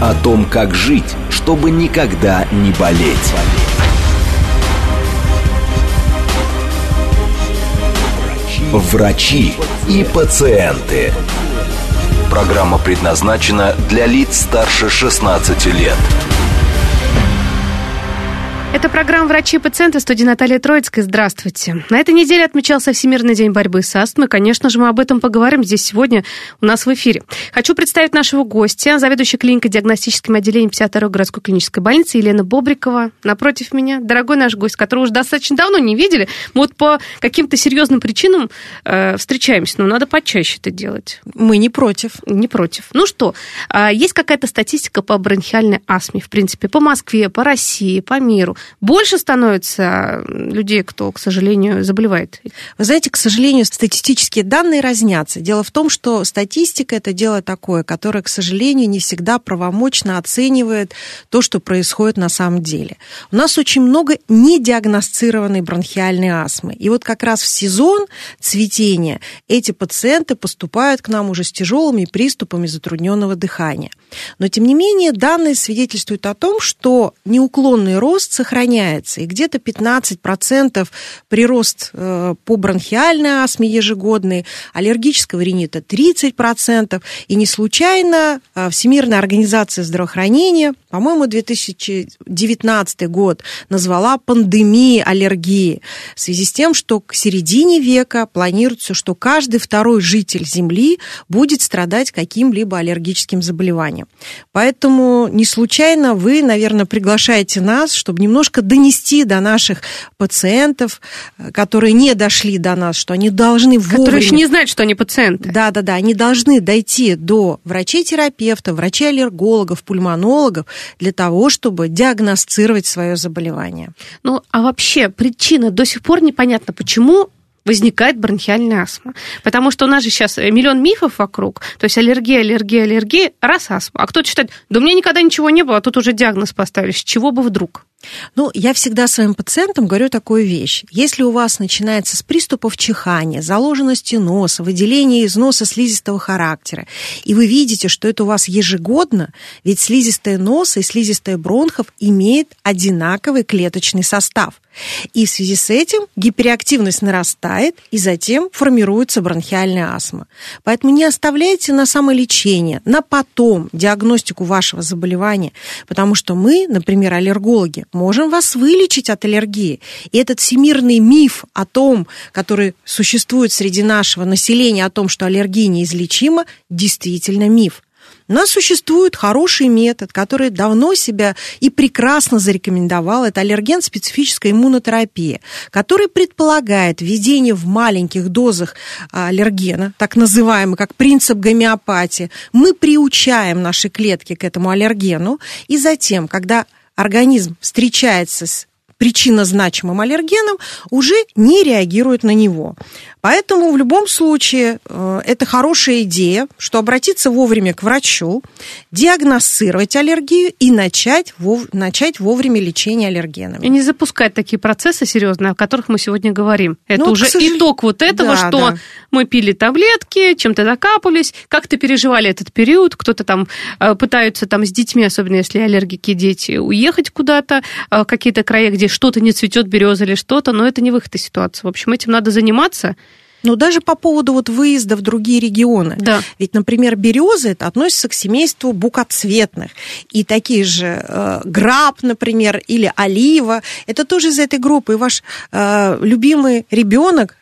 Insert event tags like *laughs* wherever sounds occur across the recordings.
О том, как жить, чтобы никогда не болеть. Врачи и пациенты. Программа предназначена для лиц старше 16 лет. Это программа «Врачи и пациенты», студия Наталья Троицкая. Здравствуйте. На этой неделе отмечался Всемирный день борьбы с астмой. Конечно же, мы об этом поговорим здесь сегодня у нас в эфире. Хочу представить нашего гостя, заведующая клиникой диагностическим отделением 52-й городской клинической больницы Елена Бобрикова. Напротив меня дорогой наш гость, которого уже достаточно давно не видели. Мы вот по каким-то серьезным причинам э, встречаемся, но надо почаще это делать. Мы не против. Не против. Ну что, э, есть какая-то статистика по бронхиальной астме, в принципе, по Москве, по России, по миру больше становится людей, кто, к сожалению, заболевает? Вы знаете, к сожалению, статистические данные разнятся. Дело в том, что статистика – это дело такое, которое, к сожалению, не всегда правомочно оценивает то, что происходит на самом деле. У нас очень много недиагностированной бронхиальной астмы. И вот как раз в сезон цветения эти пациенты поступают к нам уже с тяжелыми приступами затрудненного дыхания. Но, тем не менее, данные свидетельствуют о том, что неуклонный рост сохраняется. И где-то 15% прирост э, по бронхиальной астме ежегодный, аллергического ринита 30%. И не случайно э, Всемирная организация здравоохранения, по-моему, 2019 год назвала пандемией аллергии в связи с тем, что к середине века планируется, что каждый второй житель Земли будет страдать каким-либо аллергическим заболеванием. Поэтому не случайно вы, наверное, приглашаете нас, чтобы немножко донести до наших пациентов, которые не дошли до нас, что они должны вовремя... Которые еще не знают, что они пациенты. Да-да-да, они должны дойти до врачей-терапевтов, врачей-аллергологов, пульмонологов для того, чтобы диагностировать свое заболевание. Ну, а вообще причина до сих пор непонятно, почему возникает бронхиальная астма. Потому что у нас же сейчас миллион мифов вокруг. То есть аллергия, аллергия, аллергия, раз астма. А кто-то считает, да у меня никогда ничего не было, а тут уже диагноз поставили. С чего бы вдруг? Ну, я всегда своим пациентам говорю такую вещь. Если у вас начинается с приступов чихания, заложенности носа, выделения из носа слизистого характера, и вы видите, что это у вас ежегодно, ведь слизистая носа и слизистая бронхов имеет одинаковый клеточный состав. И в связи с этим гиперактивность нарастает, и затем формируется бронхиальная астма. Поэтому не оставляйте на самолечение, на потом диагностику вашего заболевания, потому что мы, например, аллергологи, можем вас вылечить от аллергии. И этот всемирный миф о том, который существует среди нашего населения, о том, что аллергия неизлечима, действительно миф. Нас существует хороший метод, который давно себя и прекрасно зарекомендовал. Это аллерген-специфическая иммунотерапия, который предполагает введение в маленьких дозах а, аллергена, так называемый, как принцип гомеопатии. Мы приучаем наши клетки к этому аллергену, и затем, когда организм встречается с причинно значимым аллергеном, уже не реагирует на него. Поэтому в любом случае э, это хорошая идея, что обратиться вовремя к врачу, диагностировать аллергию и начать, вов... начать вовремя лечение аллергенами. И не запускать такие процессы серьезные, о которых мы сегодня говорим. Это ну, уже сожалению... итог вот этого, да, что да. мы пили таблетки, чем-то закапывались, как-то переживали этот период, кто-то там э, пытается там с детьми, особенно если аллергики дети, уехать куда-то, э, какие-то края, где что-то не цветет, береза или что-то, но это не выход из ситуации. В общем, этим надо заниматься. Но даже по поводу вот выезда в другие регионы. Да. Ведь, например, березы это относится к семейству букоцветных. И такие же э, граб, например, или олива, это тоже из этой группы. И ваш э, любимый ребенок,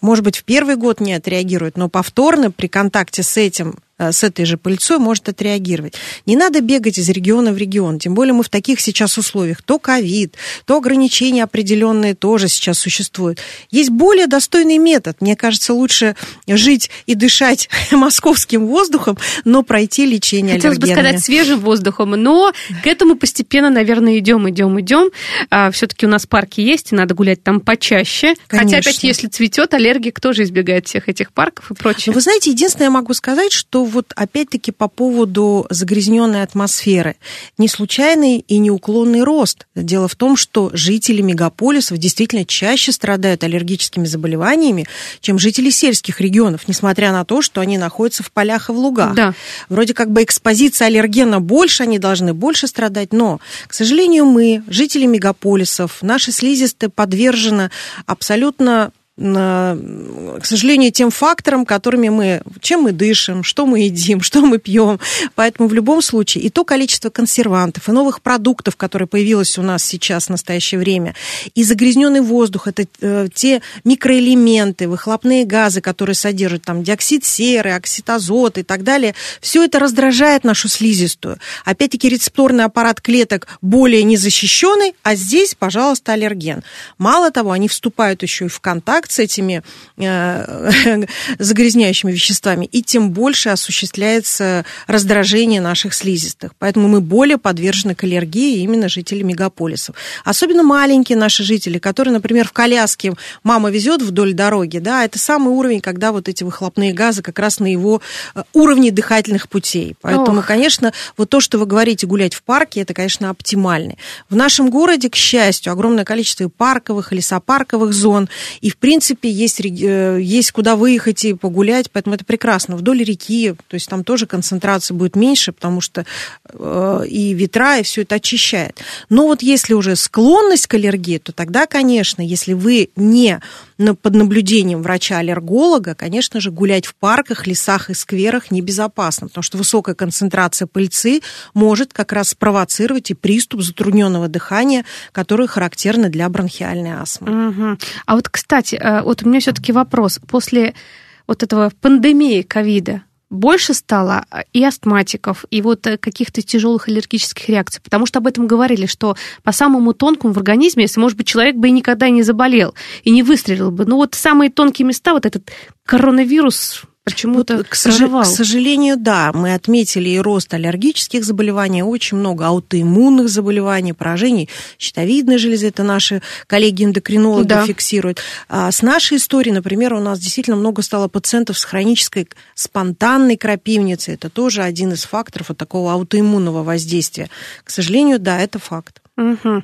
может быть, в первый год не отреагирует, но повторно при контакте с этим с этой же пыльцой может отреагировать. Не надо бегать из региона в регион, тем более мы в таких сейчас условиях. То ковид, то ограничения определенные тоже сейчас существуют. Есть более достойный метод. Мне кажется, лучше жить и дышать *laughs* московским воздухом, но пройти лечение Хотелось бы сказать свежим воздухом, но к этому постепенно, наверное, идем, идем, идем. А, все-таки у нас парки есть, и надо гулять там почаще. Конечно. Хотя, опять, если цветет, аллергик тоже избегает всех этих парков и прочее. Но вы знаете, единственное, я могу сказать, что вот опять-таки по поводу загрязненной атмосферы. Не случайный и неуклонный рост. Дело в том, что жители мегаполисов действительно чаще страдают аллергическими заболеваниями, чем жители сельских регионов, несмотря на то, что они находятся в полях и в лугах. Да. Вроде как бы экспозиция аллергена больше, они должны больше страдать, но, к сожалению, мы, жители мегаполисов, наши слизистые подвержены абсолютно к сожалению, тем факторам, которыми мы, чем мы дышим, что мы едим, *laughs* что мы пьем. Поэтому в любом случае и то количество консервантов, и новых продуктов, которые появилось у нас сейчас в настоящее время, и загрязненный воздух, это э, те микроэлементы, выхлопные газы, которые содержат там диоксид серы, оксид азота и так далее, все это раздражает нашу слизистую. Опять-таки рецепторный аппарат клеток более незащищенный, а здесь, пожалуйста, аллерген. Мало того, они вступают еще и в контакт контакт с этими э, *laughs* загрязняющими веществами, и тем больше осуществляется раздражение наших слизистых. Поэтому мы более подвержены к аллергии именно жители мегаполисов. Особенно маленькие наши жители, которые, например, в коляске мама везет вдоль дороги, да, это самый уровень, когда вот эти выхлопные газы как раз на его э, уровне дыхательных путей. Поэтому, Ох. конечно, вот то, что вы говорите, гулять в парке, это, конечно, оптимально. В нашем городе, к счастью, огромное количество парковых, и лесопарковых зон, и, в принципе, принципе, есть, э, есть куда выехать и погулять, поэтому это прекрасно. Вдоль реки, то есть там тоже концентрация будет меньше, потому что э, и ветра, и все это очищает. Но вот если уже склонность к аллергии, то тогда, конечно, если вы не под наблюдением врача-аллерголога, конечно же, гулять в парках, лесах и скверах небезопасно, потому что высокая концентрация пыльцы может как раз спровоцировать и приступ затрудненного дыхания, который характерный для бронхиальной астмы. Угу. А вот, кстати, вот у меня все-таки вопрос. После вот этого пандемии ковида, больше стало а, и астматиков, и вот э, каких-то тяжелых аллергических реакций, потому что об этом говорили, что по самому тонкому в организме, если, может быть, человек бы и никогда не заболел, и не выстрелил бы, но вот самые тонкие места, вот этот коронавирус Почему-то вот, к, сож... к сожалению, да, мы отметили и рост аллергических заболеваний, очень много аутоиммунных заболеваний, поражений щитовидной железы, это наши коллеги-эндокринологи да. фиксируют. А с нашей историей, например, у нас действительно много стало пациентов с хронической спонтанной крапивницей, это тоже один из факторов вот такого аутоиммунного воздействия. К сожалению, да, это факт. Угу.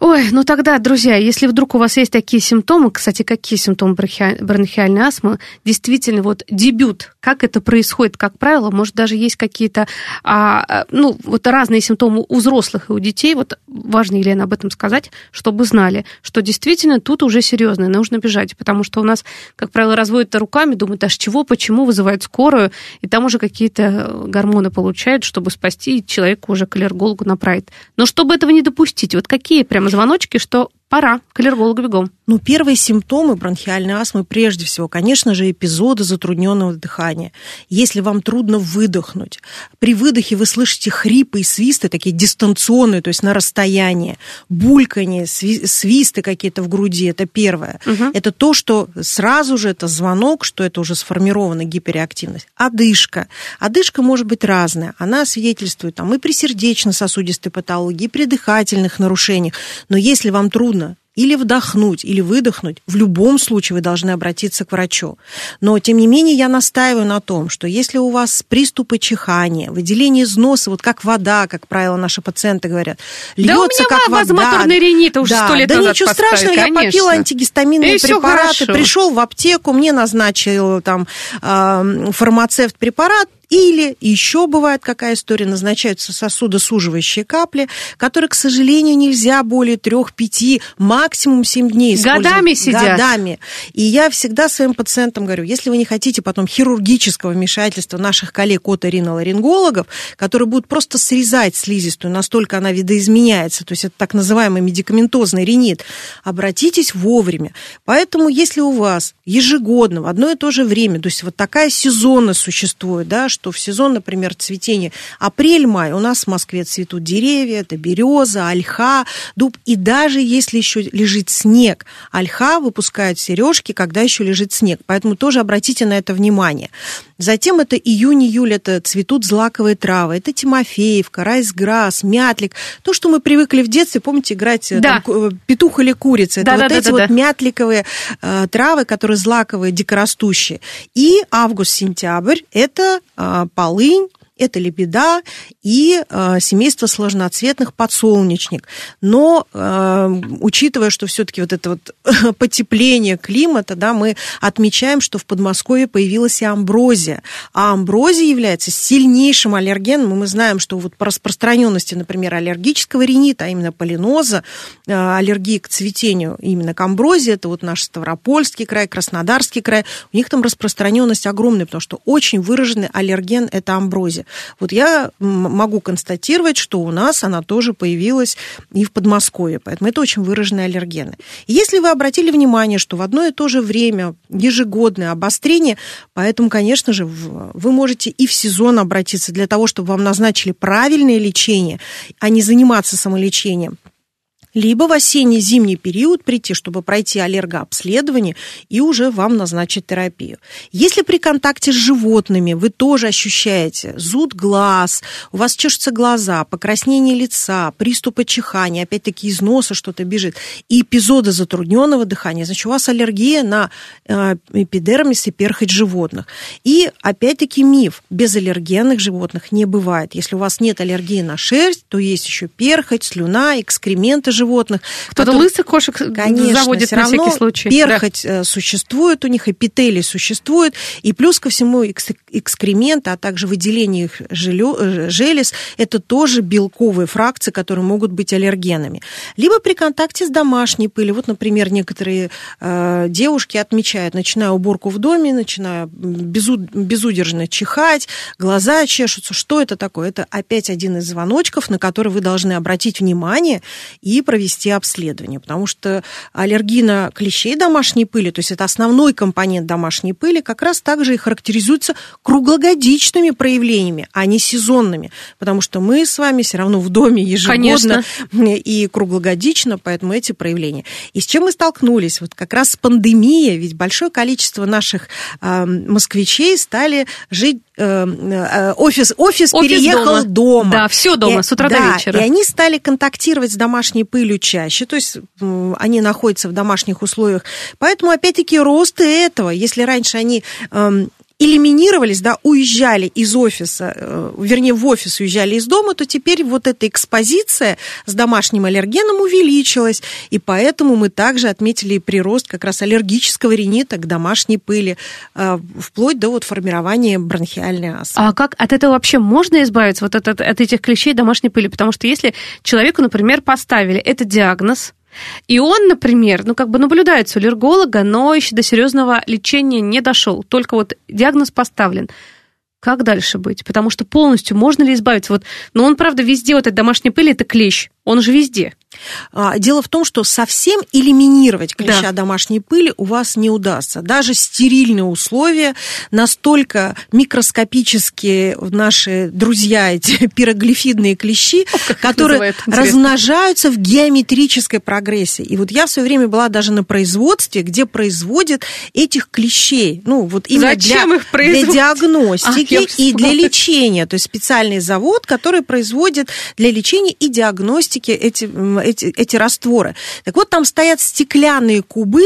Ой, ну тогда, друзья, если вдруг у вас есть такие симптомы, кстати, какие симптомы бронхиальной астмы, действительно, вот дебют, как это происходит, как правило, может, даже есть какие-то, а, а, ну, вот разные симптомы у взрослых и у детей, вот важно, Елена, об этом сказать, чтобы знали, что действительно тут уже серьезно, нужно бежать, потому что у нас, как правило, разводят руками, думают, аж чего, почему, вызывают скорую, и там уже какие-то гормоны получают, чтобы спасти, человека уже к аллергологу направить. Но чтобы этого не допустить, вот какие прямо звоночки, что пора к аллергологу бегом. Ну, первые симптомы бронхиальной астмы, прежде всего, конечно же, эпизоды затрудненного дыхания. Если вам трудно выдохнуть, при выдохе вы слышите хрипы и свисты, такие дистанционные, то есть на расстоянии, бульканье, свисты какие-то в груди, это первое. Угу. Это то, что сразу же это звонок, что это уже сформирована гиперреактивность. Одышка. Одышка может быть разная. Она свидетельствует там, и при сердечно-сосудистой патологии, и при дыхательных нарушениях. Но если вам трудно или вдохнуть, или выдохнуть, в любом случае вы должны обратиться к врачу. Но, тем не менее, я настаиваю на том, что если у вас приступы чихания, выделение из носа, вот как вода, как правило, наши пациенты говорят, льется да у меня как вода. ринит уже да, сто лет да назад ничего страшного, конечно. я попила антигистаминные и препараты, пришел в аптеку, мне назначил там фармацевт препарат, Или еще бывает какая история, назначаются сосудосуживающие капли, которые, к сожалению, нельзя более трех-пяти, максимум семь дней использовать. Годами сидят. Годами. И я всегда своим пациентам говорю, если вы не хотите потом хирургического вмешательства наших коллег оториноларингологов, которые будут просто срезать слизистую, настолько она видоизменяется, то есть это так называемый медикаментозный ринит, обратитесь вовремя. Поэтому, если у вас ежегодно в одно и то же время, то есть вот такая сезонность существует, да, что в сезон, например, цветения апрель-май у нас в Москве цветут деревья, это береза, ольха, дуб, и даже если еще лежит снег, ольха выпускает сережки, когда еще лежит снег, поэтому тоже обратите на это внимание. Затем это июнь-июль, это цветут злаковые травы, это Тимофеевка, райсграсс, мятлик, то, что мы привыкли в детстве, помните, играть э, да. там, петух или курица, это да, вот да, эти да, вот да. мятликовые э, травы, которые злаковые, дикорастущие. И август-сентябрь – это э, полынь, это лебеда и э, семейство сложноцветных подсолнечник. Но э, учитывая, что все-таки вот это вот *laughs* потепление климата, да, мы отмечаем, что в Подмосковье появилась и амброзия. А амброзия является сильнейшим аллергеном. Мы знаем, что вот по распространенности, например, аллергического ринита, а именно полиноза, э, аллергии к цветению именно к амброзии, это вот наш Ставропольский край, Краснодарский край, у них там распространенность огромная, потому что очень выраженный аллерген – это амброзия. Вот я могу констатировать, что у нас она тоже появилась и в Подмосковье, поэтому это очень выраженные аллергены. Если вы обратили внимание, что в одно и то же время ежегодное обострение, поэтому, конечно же, вы можете и в сезон обратиться для того, чтобы вам назначили правильное лечение, а не заниматься самолечением либо в осенне-зимний период прийти, чтобы пройти аллергообследование и уже вам назначить терапию. Если при контакте с животными вы тоже ощущаете зуд глаз, у вас чешутся глаза, покраснение лица, приступы чихания, опять-таки из носа что-то бежит, и эпизоды затрудненного дыхания, значит, у вас аллергия на э, эпидермис и перхоть животных. И опять-таки миф, без аллергенных животных не бывает. Если у вас нет аллергии на шерсть, то есть еще перхоть, слюна, экскременты животных. Кто-то которые- лысых кошек Конечно, заводит на всякий случай. Перхоть э, существует у них, эпителий существует, и плюс ко всему экс- экскременты, а также выделение их желез, это тоже белковые фракции, которые могут быть аллергенами. Либо при контакте с домашней пылью. Вот, например, некоторые э, девушки отмечают, начиная уборку в доме, начиная безу- безудержно чихать, глаза чешутся. Что это такое? Это опять один из звоночков, на который вы должны обратить внимание и провести обследование, потому что аллергия на клещей домашней пыли, то есть это основной компонент домашней пыли, как раз также и характеризуется круглогодичными проявлениями, а не сезонными, потому что мы с вами все равно в доме ежегодно *laughs* и круглогодично, поэтому эти проявления. И с чем мы столкнулись? Вот как раз с пандемией, ведь большое количество наших э, москвичей стали жить э, э, офис, офис, Офис переехал дома. дома. Да, все дома, И- с утра до да, вечера. И они стали контактировать с домашней пылью чаще, то есть они находятся в домашних условиях. Поэтому, опять-таки, рост этого. Если раньше они эм, элиминировались, да, уезжали из офиса, э, вернее, в офис уезжали из дома, то теперь вот эта экспозиция с домашним аллергеном увеличилась, и поэтому мы также отметили прирост как раз аллергического ринита к домашней пыли, э, вплоть до вот формирования бронхиальной астмы. А как от этого вообще можно избавиться, вот от, от- от этих клещей домашней пыли? Потому что если человеку, например, поставили этот диагноз, и он, например, ну как бы наблюдается у аллерголога, но еще до серьезного лечения не дошел, только вот диагноз поставлен. Как дальше быть? Потому что полностью можно ли избавиться? Вот, но он, правда, везде, вот эта домашняя пыль, это клещ. Он же везде. А, Дело в том, что совсем элиминировать клеща Да. домашней пыли у вас не удастся. Даже стерильные условия, настолько микроскопические наши друзья, эти *laughs* пироглифидные клещи, которые называют, размножаются в геометрической прогрессии. И вот я в свое время была даже на производстве, где производят этих клещей. Ну, вот именно Зачем для, их производят? для диагностики Уже и для лечения. То есть специальный завод, который производит для лечения и диагностики эти, эти, эти растворы. Так вот, там стоят стеклянные кубы,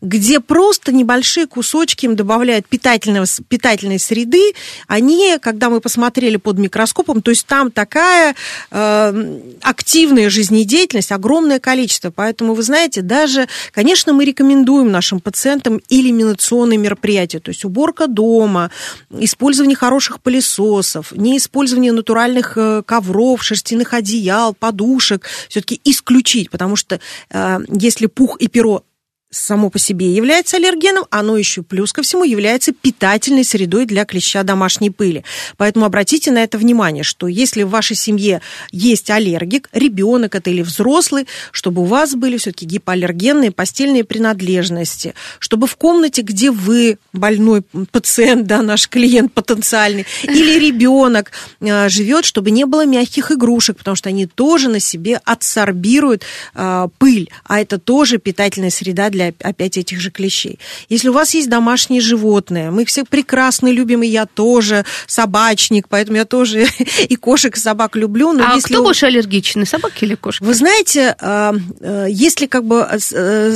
где просто небольшие кусочки им добавляют питательного, питательной среды. Они, когда мы посмотрели под микроскопом, то есть там такая э, активная жизнедеятельность, огромное количество. Поэтому, вы знаете, даже, конечно, мы рекомендуем нашим пациентам элиминационные мероприятия, то есть уборка дома, использование хороших пылесосов, неиспользование натуральных э, ковров, шерстяных одеял, подушек все-таки исключить, потому что э, если пух и перо само по себе является аллергеном, оно еще плюс ко всему является питательной средой для клеща домашней пыли. Поэтому обратите на это внимание, что если в вашей семье есть аллергик, ребенок это или взрослый, чтобы у вас были все-таки гипоаллергенные постельные принадлежности, чтобы в комнате, где вы больной пациент, да, наш клиент потенциальный, или *laughs* ребенок э, живет, чтобы не было мягких игрушек, потому что они тоже на себе адсорбируют э, пыль, а это тоже питательная среда для для опять этих же клещей. Если у вас есть домашние животные, мы все прекрасно любим, и я тоже собачник, поэтому я тоже *laughs* и кошек, и собак люблю. Но а если кто больше аллергичный, собаки или кошки? Вы знаете, а, э, если как бы э,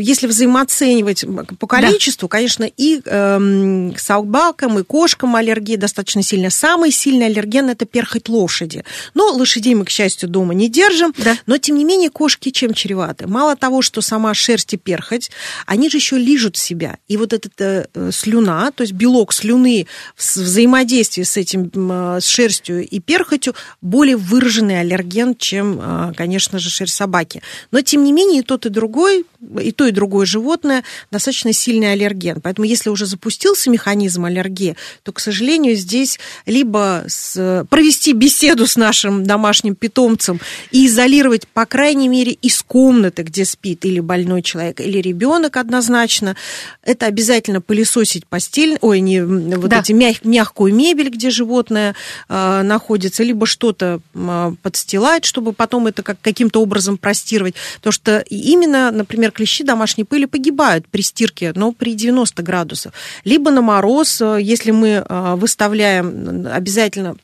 если взаимооценивать по количеству, да. конечно, и эм, собакам, и кошкам аллергия достаточно сильная. Самый сильный аллерген это перхоть лошади. Но лошадей мы, к счастью, дома не держим. Да. Но тем не менее кошки чем чреваты? Мало того, что сама шерсть шерсть перхоть, они же еще лижут себя. И вот эта э, слюна, то есть белок слюны в взаимодействии с этим, э, с шерстью и перхотью, более выраженный аллерген, чем, э, конечно же, шерсть собаки. Но, тем не менее, и тот, и другой, и то, и другое животное достаточно сильный аллерген. Поэтому, если уже запустился механизм аллергии, то, к сожалению, здесь либо с, провести беседу с нашим домашним питомцем и изолировать, по крайней мере, из комнаты, где спит или больной человек, человек или ребенок однозначно. Это обязательно пылесосить постель, ой, не вот да. эти мяг, мягкую мебель, где животное э, находится, либо что-то э, подстилать, чтобы потом это как, каким-то образом простировать. Потому что именно, например, клещи домашней пыли погибают при стирке, но при 90 градусах. Либо на мороз, э, если мы э, выставляем обязательно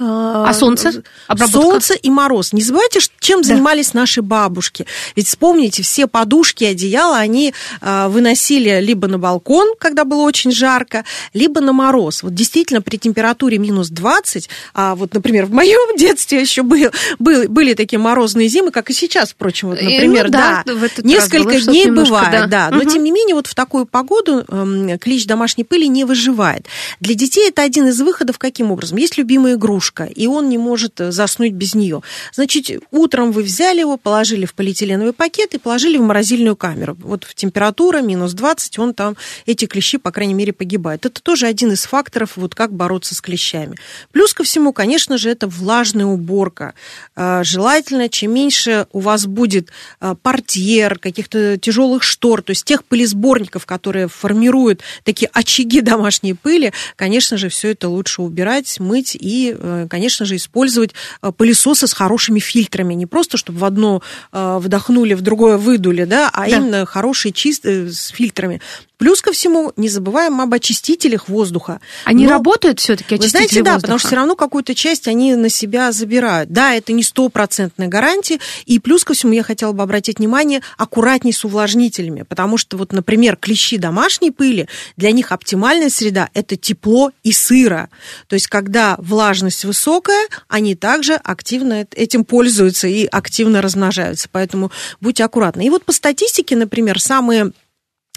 а, солнце? Обработка? Солнце и мороз. Не забывайте, чем да. занимались наши бабушки. Ведь вспомните, все подушки, одеяла они а, выносили либо на балкон, когда было очень жарко, либо на мороз. Вот действительно при температуре минус 20, а вот, например, в моем *laughs* детстве еще был, был, были такие морозные зимы, как и сейчас, впрочем, вот, например, ну, да, да несколько дней немножко, бывает, да. да. Но угу. тем не менее, вот в такую погоду э, клещ домашней пыли не выживает. Для детей это один из выходов каким образом? Есть любимые игрушки игрушка, и он не может э, заснуть без нее. Значит, утром вы взяли его, положили в полиэтиленовый пакет и положили в морозильную камеру. Вот температура минус 20, он там, эти клещи, по крайней мере, погибают. Это тоже один из факторов, вот как бороться с клещами. Плюс ко всему, конечно же, это влажная уборка. А, желательно, чем меньше у вас будет а, портьер, каких-то тяжелых штор, то есть тех пылесборников, которые формируют такие очаги *laughs* домашней пыли, конечно же, все это лучше убирать, мыть и э, конечно же, использовать э, пылесосы с хорошими фильтрами. Не просто, чтобы в одно э, вдохнули, в другое выдули, да, а да. именно хорошие, чистые, с фильтрами. Плюс ко всему, не забываем об очистителях воздуха. Они Но, работают все-таки, очистители Вы знаете, воздуха? да, потому что все равно какую-то часть они на себя забирают. Да, это не стопроцентная гарантия. И плюс ко всему я хотела бы обратить внимание аккуратней с увлажнителями. Потому что, вот, например, клещи домашней пыли, для них оптимальная среда – это тепло и сыро. То есть, когда влажность высокая, они также активно этим пользуются и активно размножаются. Поэтому будьте аккуратны. И вот по статистике, например, самые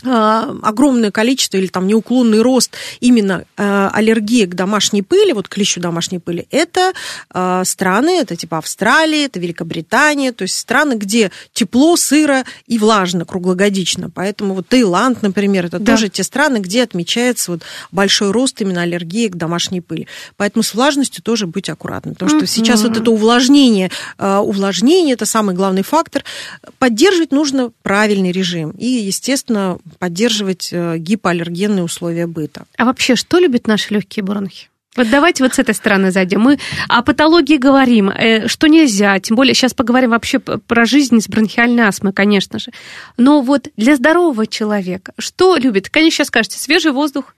огромное количество или там неуклонный рост именно э, аллергии к домашней пыли, вот к клещу домашней пыли, это э, страны, это типа Австралия, это Великобритания, то есть страны, где тепло, сыро и влажно круглогодично. Поэтому вот Таиланд, например, это да. тоже те страны, где отмечается вот большой рост именно аллергии к домашней пыли. Поэтому с влажностью тоже быть аккуратным, потому что mm-hmm. сейчас вот это увлажнение, э, увлажнение это самый главный фактор. Поддерживать нужно правильный режим и, естественно, поддерживать э, гипоаллергенные условия быта. А вообще, что любят наши легкие бронхи? Вот давайте вот с этой стороны зайдем. Мы о патологии говорим, э, что нельзя, тем более сейчас поговорим вообще про жизнь с бронхиальной астмой, конечно же. Но вот для здорового человека что любит? Конечно, сейчас скажете, свежий воздух,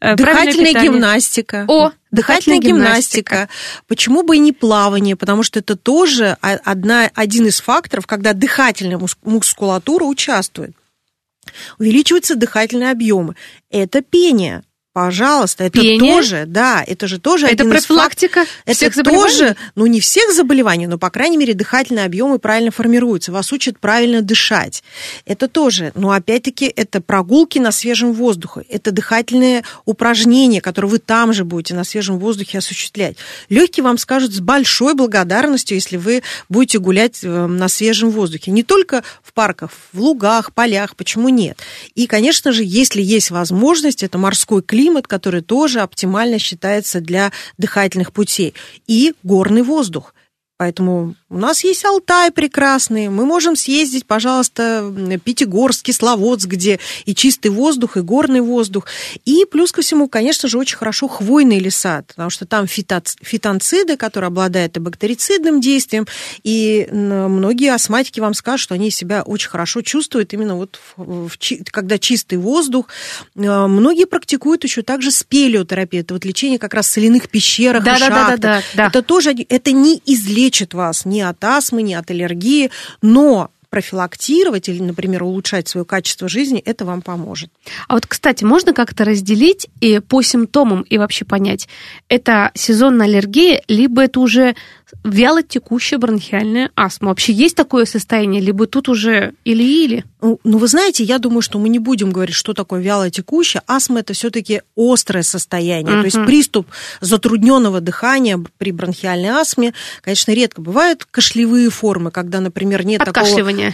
э, Дыхательная гимнастика. О, дыхательная гимнастика. гимнастика. Почему бы и не плавание? Потому что это тоже одна, один из факторов, когда дыхательная мускулатура участвует увеличиваются дыхательные объемы. Это пение. Пожалуйста, это Пение? тоже, да, это же тоже Это один из профилактика это всех заболеваний? тоже, ну не всех заболеваний, но по крайней мере дыхательные объемы правильно формируются, вас учат правильно дышать. Это тоже, но опять-таки это прогулки на свежем воздухе, это дыхательные упражнения, которые вы там же будете на свежем воздухе осуществлять. Легкие вам скажут с большой благодарностью, если вы будете гулять э, на свежем воздухе. Не только в парках, в лугах, полях, почему нет? И, конечно же, если есть возможность, это морской климат, который тоже оптимально считается для дыхательных путей, и горный воздух. Поэтому у нас есть Алтай прекрасный, мы можем съездить, пожалуйста, Пятигорск, Кисловодск, где и чистый воздух, и горный воздух. И плюс ко всему, конечно же, очень хорошо хвойные леса, потому что там фитонциды, которые обладают и бактерицидным действием, и многие астматики вам скажут, что они себя очень хорошо чувствуют именно вот в- в когда чистый воздух. Э, Многие практикуют еще также спелеотерапию, это вот лечение как раз в соляных пещерах и Да-да-да-да-да, шахтах. да. Это тоже это не излечит вас ни от астмы, ни от аллергии, но профилактировать или, например, улучшать свое качество жизни, это вам поможет. А вот, кстати, можно как-то разделить и по симптомам и вообще понять, это сезонная аллергия, либо это уже вяло текущая бронхиальная астма. Вообще есть такое состояние, либо тут уже или-или? Ну, ну, вы знаете, я думаю, что мы не будем говорить, что такое вялое текущее. Астма это все-таки острое состояние. То есть приступ затрудненного дыхания при бронхиальной астме, конечно, редко бывают кашлевые формы, когда, например, нет такого.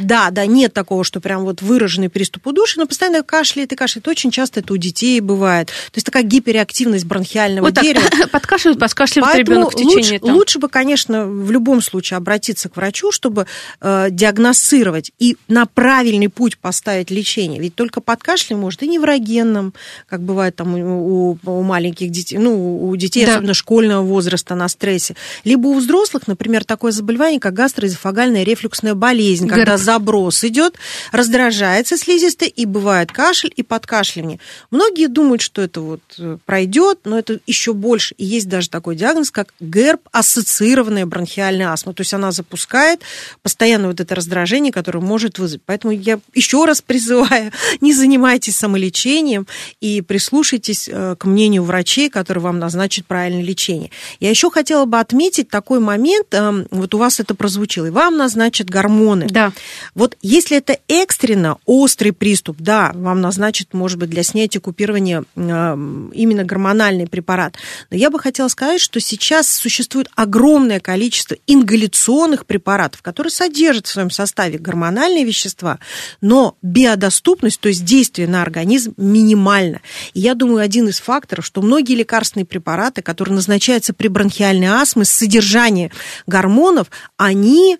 Да, да, нет такого, что прям вот выраженный приступ удушья, но постоянно кашляет и кашляет. Очень часто это у детей бывает. То есть такая гиперактивность бронхиального Вот так дерева. *laughs* подкашливает, подкашливает Поэтому ребенок в течение лучше, там. лучше бы, конечно, в любом случае обратиться к врачу, чтобы э, диагностировать и на правильный путь поставить лечение. Ведь только под кашлем может и неврогенным, как бывает там у, у- маленьких детей, ну, у детей, Да. особенно школьного возраста на стрессе. Либо у взрослых, например, такое заболевание, как гастроэзофагальная рефлюксная болезнь, когда заброс идет, раздражается слизистый, и бывает кашель и подкашливание. Многие думают, что это вот э, пройдет, но это еще больше. И есть даже такой диагноз, как ГЭРБ-ассоциированная бронхиальная астма. То есть она запускает постоянно вот это раздражение, которое может вызвать. Поэтому я еще раз призываю, *laughs* не занимайтесь самолечением и прислушайтесь э, к мнению врачей, которые вам назначат правильное лечение. Я еще хотела бы отметить такой момент, э, вот у вас это прозвучило, и вам назначат гормоны. Да. Вот если это экстренно острый приступ, да, вам назначат, может быть, для снятия купирования э, именно гормональный препарат. Но я бы хотела сказать, что сейчас существует огромное количество ингаляционных препаратов, которые содержат в своем составе гормональные вещества, но биодоступность, то есть действие на организм, минимальна. И я думаю, один из факторов, что многие лекарственные препараты, которые назначаются при бронхиальной астме с содержанием гормонов, они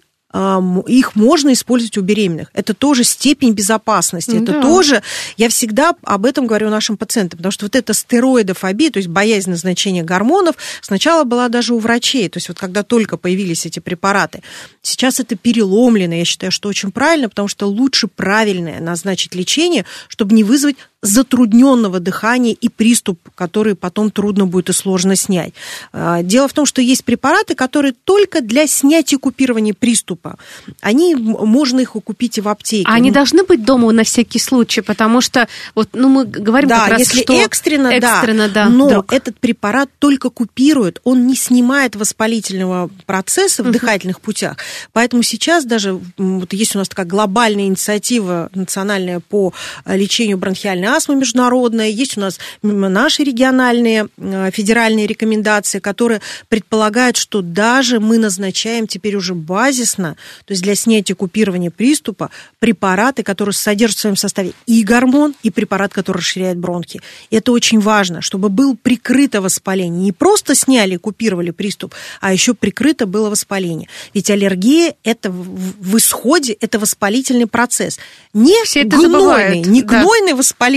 их можно использовать у беременных. Это тоже степень безопасности. Это Да. тоже, я всегда об этом говорю нашим пациентам, потому что вот эта стероидофобия, то есть боязнь назначения гормонов, сначала была даже у врачей. То есть вот когда только появились эти препараты. Сейчас это переломлено. Я считаю, что очень правильно, потому что лучше правильное назначить лечение, чтобы не вызвать затрудненного дыхания и приступ, который потом трудно будет и сложно снять. А, Дело в том, что есть препараты, которые только для снятия купирования приступа. Они, можно их купить и в аптеке. А они Ну, должны быть дома на всякий случай, потому что вот, ну, мы говорим да, как раз, если что экстренно, экстренно, да, но вдруг. этот препарат только купирует, он не снимает воспалительного процесса в дыхательных путях. Поэтому сейчас даже вот есть у нас такая глобальная инициатива национальная по э, лечению бронхиальной астмы международная, есть у нас наши региональные э, федеральные рекомендации, которые предполагают, что даже мы назначаем теперь уже базисно, то есть для снятия купирования приступа, препараты, которые содержат в своем составе и гормон, и препарат, который расширяет бронхи. Это очень важно, чтобы было прикрыто воспаление. Не просто сняли, купировали приступ, а еще прикрыто было воспаление. Ведь аллергия – это в исходе, это воспалительный процесс. Не Все это гнойный, забывают, не да. гнойный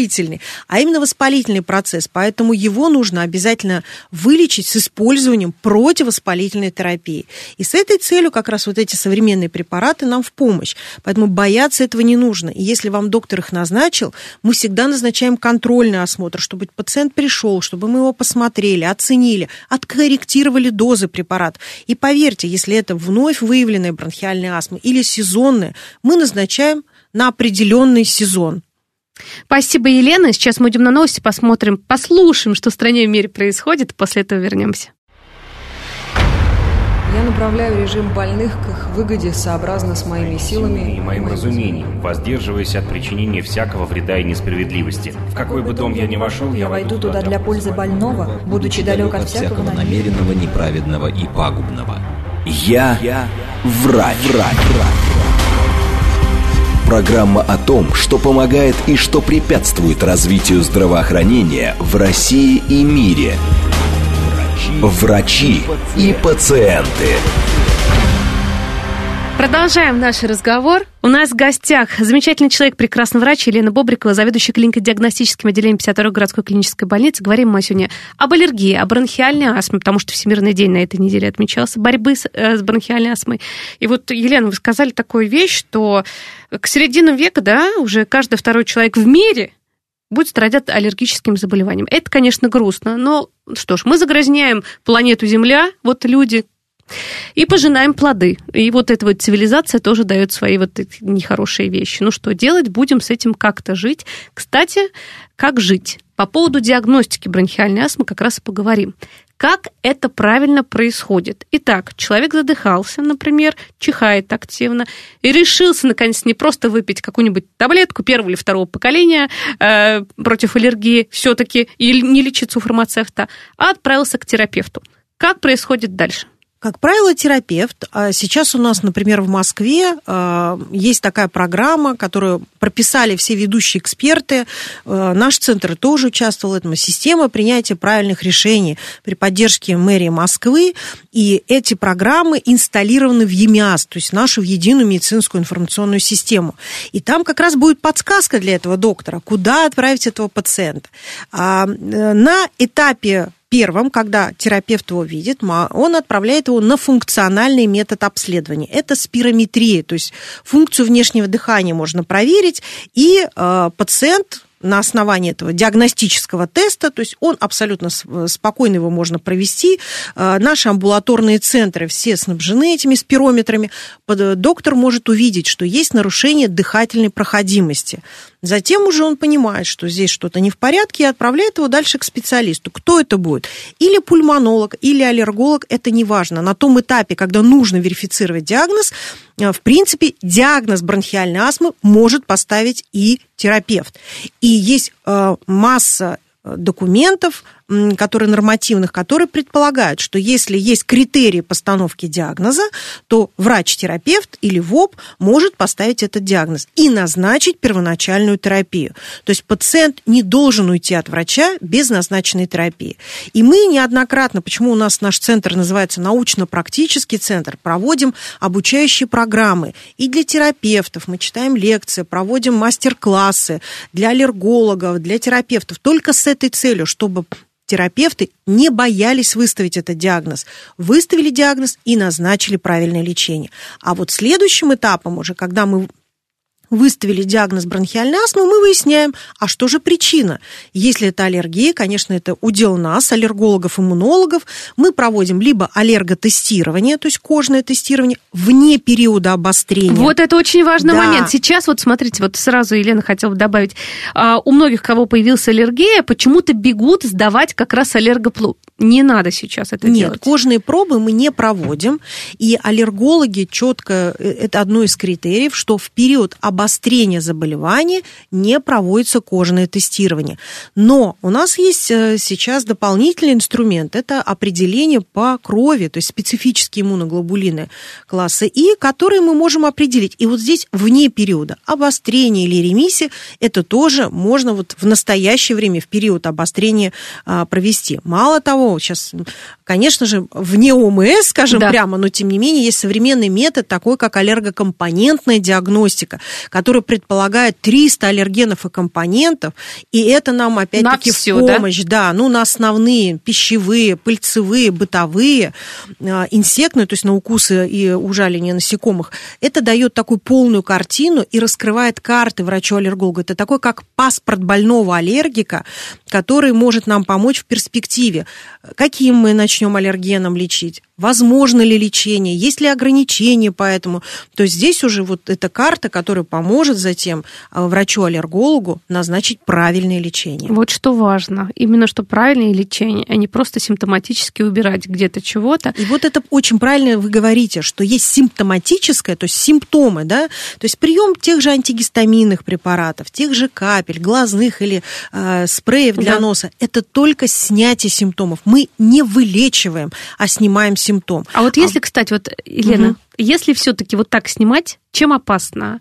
воспалительный, а именно воспалительный процесс. Поэтому его нужно обязательно вылечить с использованием противовоспалительной терапии. И с этой целью как раз вот эти современные препараты нам в помощь. Поэтому бояться этого не нужно. И если вам доктор их назначил, мы всегда назначаем контрольный осмотр, чтобы пациент пришел, чтобы мы его посмотрели, оценили, откорректировали дозы препаратов. И поверьте, если это вновь выявленная бронхиальная астма или сезонная, мы назначаем на определенный сезон. Спасибо, Елена. Сейчас мы идем на новости, посмотрим, послушаем, что в стране и в мире происходит. После этого вернемся. Я направляю режим больных к их выгоде сообразно с моими силами и моим разумением, воздерживаясь от причинения всякого вреда и несправедливости. В какой бы дом я ни вошел, я войду туда для пользы больного, будучи далек от всякого намеренного, неправедного и пагубного. Я, я врач. врач. Программа о том, что помогает и что препятствует развитию здравоохранения в России и мире – врачи и пациенты. Продолжаем наш разговор. У нас в гостях замечательный человек, прекрасный врач Елена Бобрикова, заведующая клиникой диагностическим отделением 52-й городской клинической больницы. Говорим мы сегодня об аллергии, о бронхиальной астме, потому что Всемирный день на этой неделе отмечался, борьбы с, э, с бронхиальной астмой. И вот, Елена, вы сказали такую вещь, что к середине века, да, уже каждый второй человек в мире будет страдать аллергическим заболеванием. Это, конечно, грустно, но что ж, мы загрязняем планету Земля, вот люди, и пожинаем плоды. И вот эта вот цивилизация тоже дает свои вот нехорошие вещи. Ну что делать? Будем с этим как-то жить. Кстати, как жить? По поводу диагностики бронхиальной астмы как раз и поговорим. Как это правильно происходит? Итак, человек задыхался, например, чихает активно, и решился, наконец, не просто выпить какую-нибудь таблетку первого или второго поколения э, против аллергии все-таки, или не лечиться у фармацевта, а отправился к терапевту. Как происходит дальше? Как правило, терапевт. А сейчас у нас, например, в Москве а, есть такая программа, которую прописали все ведущие эксперты. А, наш центр тоже участвовал в этом. Система принятия правильных решений при поддержке мэрии Москвы. И эти программы инсталлированы в ЕМИАС, то есть нашу единую медицинскую информационную систему. И там как раз будет подсказка для этого доктора, куда отправить этого пациента. На этапе первым, когда терапевт его видит, он отправляет его на функциональный метод обследования. Это спирометрия, то есть функцию внешнего дыхания можно проверить, и э, пациент на основании этого диагностического теста, то есть он абсолютно спокойно его можно провести. Э, наши амбулаторные центры все снабжены этими спирометрами. Доктор может увидеть, что есть нарушение дыхательной проходимости. Затем уже он понимает, что здесь что-то не в порядке, и отправляет его дальше к специалисту. Кто это будет? Или пульмонолог, или аллерголог, это не важно. На том этапе, когда нужно верифицировать диагноз, э, в принципе, диагноз бронхиальной астмы может поставить и терапевт. И есть э, масса э, документов, которые нормативных, которые предполагают, что если есть критерии постановки диагноза, то врач-терапевт или ВОП может поставить этот диагноз и назначить первоначальную терапию. То есть пациент не должен уйти от врача без назначенной терапии. И мы неоднократно, почему у нас наш центр называется научно-практический центр, проводим обучающие программы и для терапевтов, мы читаем лекции, проводим мастер-классы для аллергологов, для терапевтов, только с этой целью, чтобы терапевты не боялись выставить этот диагноз. Выставили диагноз и назначили правильное лечение. А вот следующим этапом уже, когда мы выставили диагноз бронхиальной астмы, мы выясняем, а что же причина. Если это аллергия, конечно, это удел нас, аллергологов, иммунологов. Мы проводим либо аллерготестирование, то есть кожное тестирование, вне периода обострения. Вот это очень важный да. момент. Сейчас вот смотрите, вот сразу Елена хотела бы добавить, а, у многих, кого появилась аллергия, почему-то бегут сдавать как раз аллергоплу. Не надо сейчас это Нет, делать. Нет, кожные пробы мы не проводим, и аллергологи четко, э, это одно из критериев, что в период обострения заболевания не проводится кожное тестирование. Но у нас есть э, сейчас дополнительный инструмент. Это определение по крови, то есть специфические иммуноглобулины класса И, которые мы можем определить. И вот здесь вне периода обострения или ремиссии это тоже можно вот в настоящее время, в период обострения а, провести. Мало того, сейчас, конечно же, вне ОМС, скажем да. прямо, но тем не менее есть современный метод, такой как аллергокомпонентная диагностика, который предполагает 300 аллергенов и компонентов, и это нам опять-таки в помощь, да? да, ну на основные пищевые, пыльцевые, бытовые, а, инсектные, то есть на укусы и ужаление насекомых. Это дает такую полную картину и раскрывает карты врачу-аллергологу. Это такой как паспорт больного аллергика, который может нам помочь в перспективе. Каким мы начнем аллергеном лечить? Возможно ли лечение, есть ли ограничения по этому. То есть здесь уже вот эта карта, которая поможет затем а, врачу-аллергологу назначить правильное лечение. Вот что важно. Именно что правильное лечение, а не просто симптоматически убирать где-то чего-то. И вот это очень правильно вы говорите, что есть симптоматическое, то есть симптомы, да, то есть прием тех же антигистаминных препаратов, тех же капель, глазных или э, спреев для да. носа. Это только снятие симптомов. Мы не вылечиваем, а снимаем симптом. А вот если, а... кстати, вот, Елена, угу. если все-таки вот так снимать, чем опасно?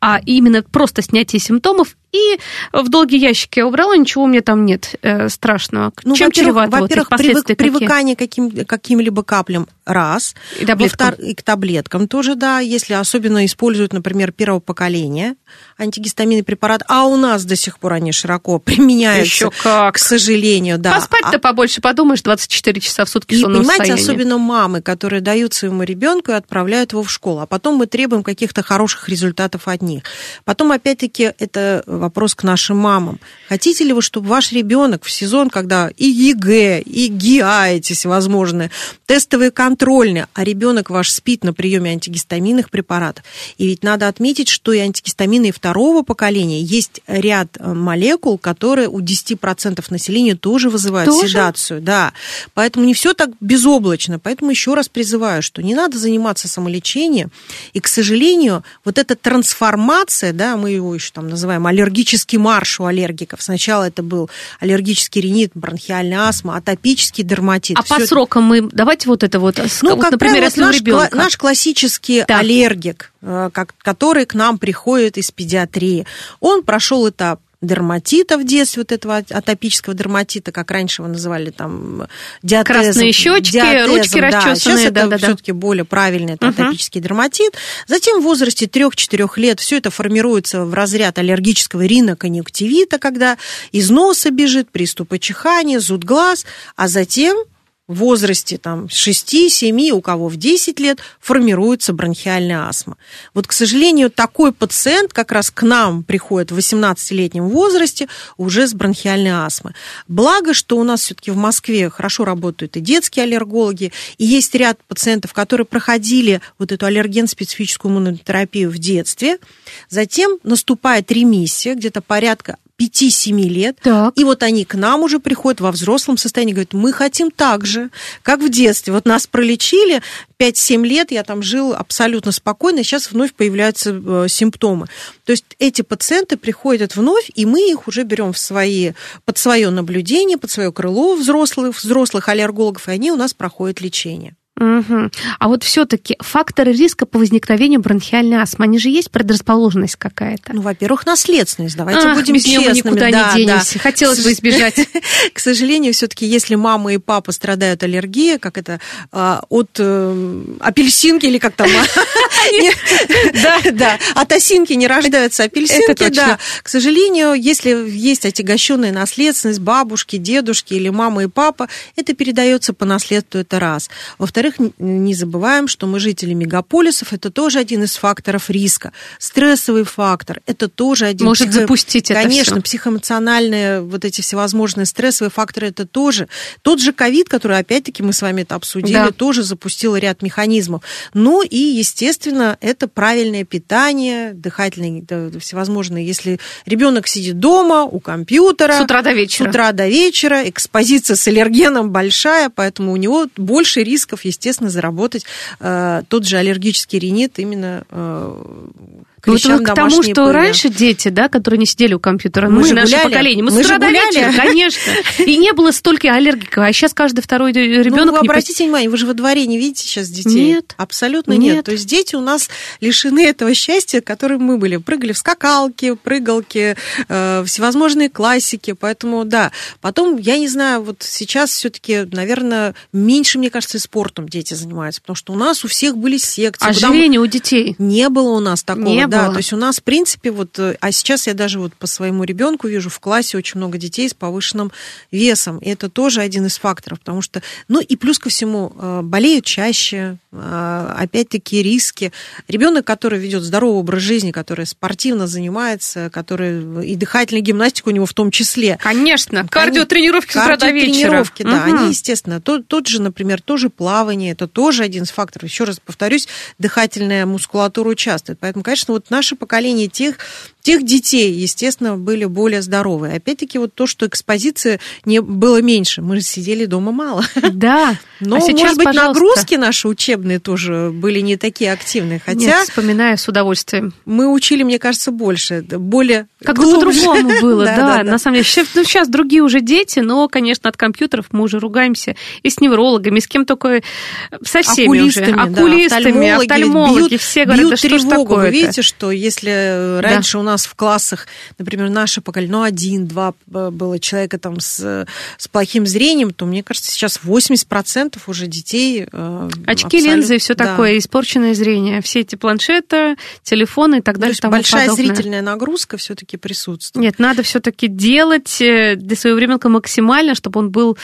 А именно просто снятие симптомов и в долгий ящик я убрала, ничего у меня там нет э, страшного. Ну, Чем чревато? Во-первых, вот привык, привыкание к каким, каким-либо каплям раз. И таблеткам. И к таблеткам тоже, да. Если особенно используют, например, первого поколения антигистаминный препарат, а у нас до сих пор они широко *laughs* применяются. Еще как. К сожалению, да. Поспать-то а... побольше подумаешь, 24 часа в сутки И понимаете, состоянии. особенно мамы, которые дают своему ребенку и отправляют его в школу, а потом мы требуем каких-то хороших результатов от них. Потом, опять-таки, это вопрос к нашим мамам. Хотите ли вы, чтобы ваш ребенок в сезон, когда и ЕГЭ, и ГИА эти всевозможные, тестовые контрольные, а ребенок ваш спит на приеме антигистаминных препаратов. И ведь надо отметить, что и антигистамины второго поколения есть ряд э, молекул, которые у 10% населения тоже вызывают тоже? седацию. Да. Поэтому не все так безоблачно. Поэтому еще раз призываю, что не надо заниматься самолечением. И, к сожалению, вот эта трансформация, да, мы его еще там называем аллергический марш у аллергиков. Сначала это был аллергический ринит, бронхиальная астма, атопический дерматит. А по срокам мы, давайте вот это вот, ну, вот, как например, правило, если наш, ребенка. наш классический да. аллергик, э, который к нам приходит из педиатрии, он прошел этап дерматита в детстве, вот этого атопического дерматита, как раньше его называли там диатезом. Красные щечки, диатезом, ручки да. расчесанные. Сейчас да, это да, все-таки да. более правильный это угу. атопический дерматит. Затем в возрасте 3-4 лет все это формируется в разряд аллергического риноконъюнктивита, когда из носа бежит приступы чихания, зуд глаз, а затем возрасте там, 6-7, у кого в 10 лет формируется бронхиальная астма. Вот, к сожалению, такой пациент как раз к нам приходит в 18-летнем возрасте уже с бронхиальной астмой. Благо, что у нас все-таки в Москве хорошо работают и детские аллергологи, и есть ряд пациентов, которые проходили вот эту аллерген-специфическую иммунотерапию в детстве. Затем наступает ремиссия, где-то порядка 5-7 лет. Так. И вот они к нам уже приходят во взрослом состоянии, говорят, мы хотим так же, как в детстве. Вот нас пролечили 5-7 лет, я там жил абсолютно спокойно, сейчас вновь появляются э, симптомы. То есть эти пациенты приходят вновь, и мы их уже берем в свои, под свое наблюдение, под свое крыло взрослых, взрослых аллергологов, и они у нас проходят лечение. Угу. А вот все-таки факторы риска по возникновению бронхиальной астмы, они же есть предрасположенность какая-то? Ну, во-первых, наследственность. Давайте Ах, будем без честными. Мы никуда да, не денемся. Да. Хотелось бы избежать. К сожалению, *laughs* все-таки, если мама и папа страдают аллергией, как это а, от э, апельсинки или как там? *laughs* *laughs* Да, да. От осинки не рождаются апельсинки, да. К сожалению, если есть отягощенная наследственность бабушки, дедушки или мама и папа, это передается по наследству, это раз. Во-вторых, во-вторых, не забываем, что мы жители мегаполисов, это тоже один из факторов риска. Стрессовый фактор, это тоже один. Может психо... запустить это Конечно, психоэмоциональные вот эти всевозможные стрессовые факторы, это тоже. Тот же ковид, который, опять-таки, мы с вами это обсудили, да. тоже запустил ряд механизмов. Ну и, естественно, это правильное питание, дыхательные, всевозможные. Если ребенок сидит дома, у компьютера. С утра до вечера. С утра до вечера, экспозиция с аллергеном большая, поэтому у него больше рисков, естественно, заработать э, тот же аллергический ринит именно э, к вот к тому, что пыли. раньше дети, да, которые не сидели у компьютера, мы, мы наше гуляли. поколение, мы, мы с утра до вечера, конечно. И не было столько аллергиков, а сейчас каждый второй ребенок. Ну, обратите не... внимание, вы же во дворе не видите сейчас детей? Нет. Абсолютно нет. нет. То есть дети у нас лишены этого счастья, которым мы были. Прыгали в скакалки, прыгалки, э, всевозможные классики. Поэтому, да. Потом, я не знаю, вот сейчас все-таки, наверное, меньше, мне кажется, спортом дети занимаются, потому что у нас у всех были секции. Ожирение у детей. Не было у нас такого, не да Да, то есть у нас, в принципе, вот, э, а сейчас я даже вот по своему ребенку вижу в классе очень много детей с повышенным весом. И это тоже один из факторов, потому что, ну и плюс ко всему, э, болеют чаще, э, опять-таки риски. Ребенок, который ведет здоровый образ жизни, который спортивно занимается, который и дыхательная гимнастика у него в том числе. Конечно, кардиотренировки с утра до вечера. Тренировки, да, угу. они, естественно, тот, тот же, например, тоже плавание, это тоже один из факторов. Еще раз повторюсь, дыхательная мускулатура участвует. Поэтому, конечно, вот наше поколение тех, тех детей, естественно, были более здоровые. Опять-таки, вот то, что экспозиции не было меньше. Мы же сидели дома мало. Да. *laughs* Но, а сейчас, может быть, пожалуйста. нагрузки наши учебные тоже были не такие активные. Хотя... Нет, вспоминаю с удовольствием. Мы учили, мне кажется, больше, более Как-то по-другому *laughs* было, да. На самом деле, ну, сейчас другие уже дети, но, конечно, от компьютеров мы уже ругаемся и с неврологами, и с кем только со всеми уже. Окулистами, офтальмологи, все говорят, да что ж такое Вы видите, что если раньше у нас в классах, например, наше поколение, ну, один-два было человека там с, с плохим зрением, то, мне кажется, сейчас 80% уже детей... Э, Очки, линзы и все да. такое, испорченное зрение. Все эти планшеты, телефоны и так далее. То есть большая подобное. зрительная нагрузка все-таки присутствует. Нет, надо все-таки делать э, для своего ребенка максимально, чтобы он был,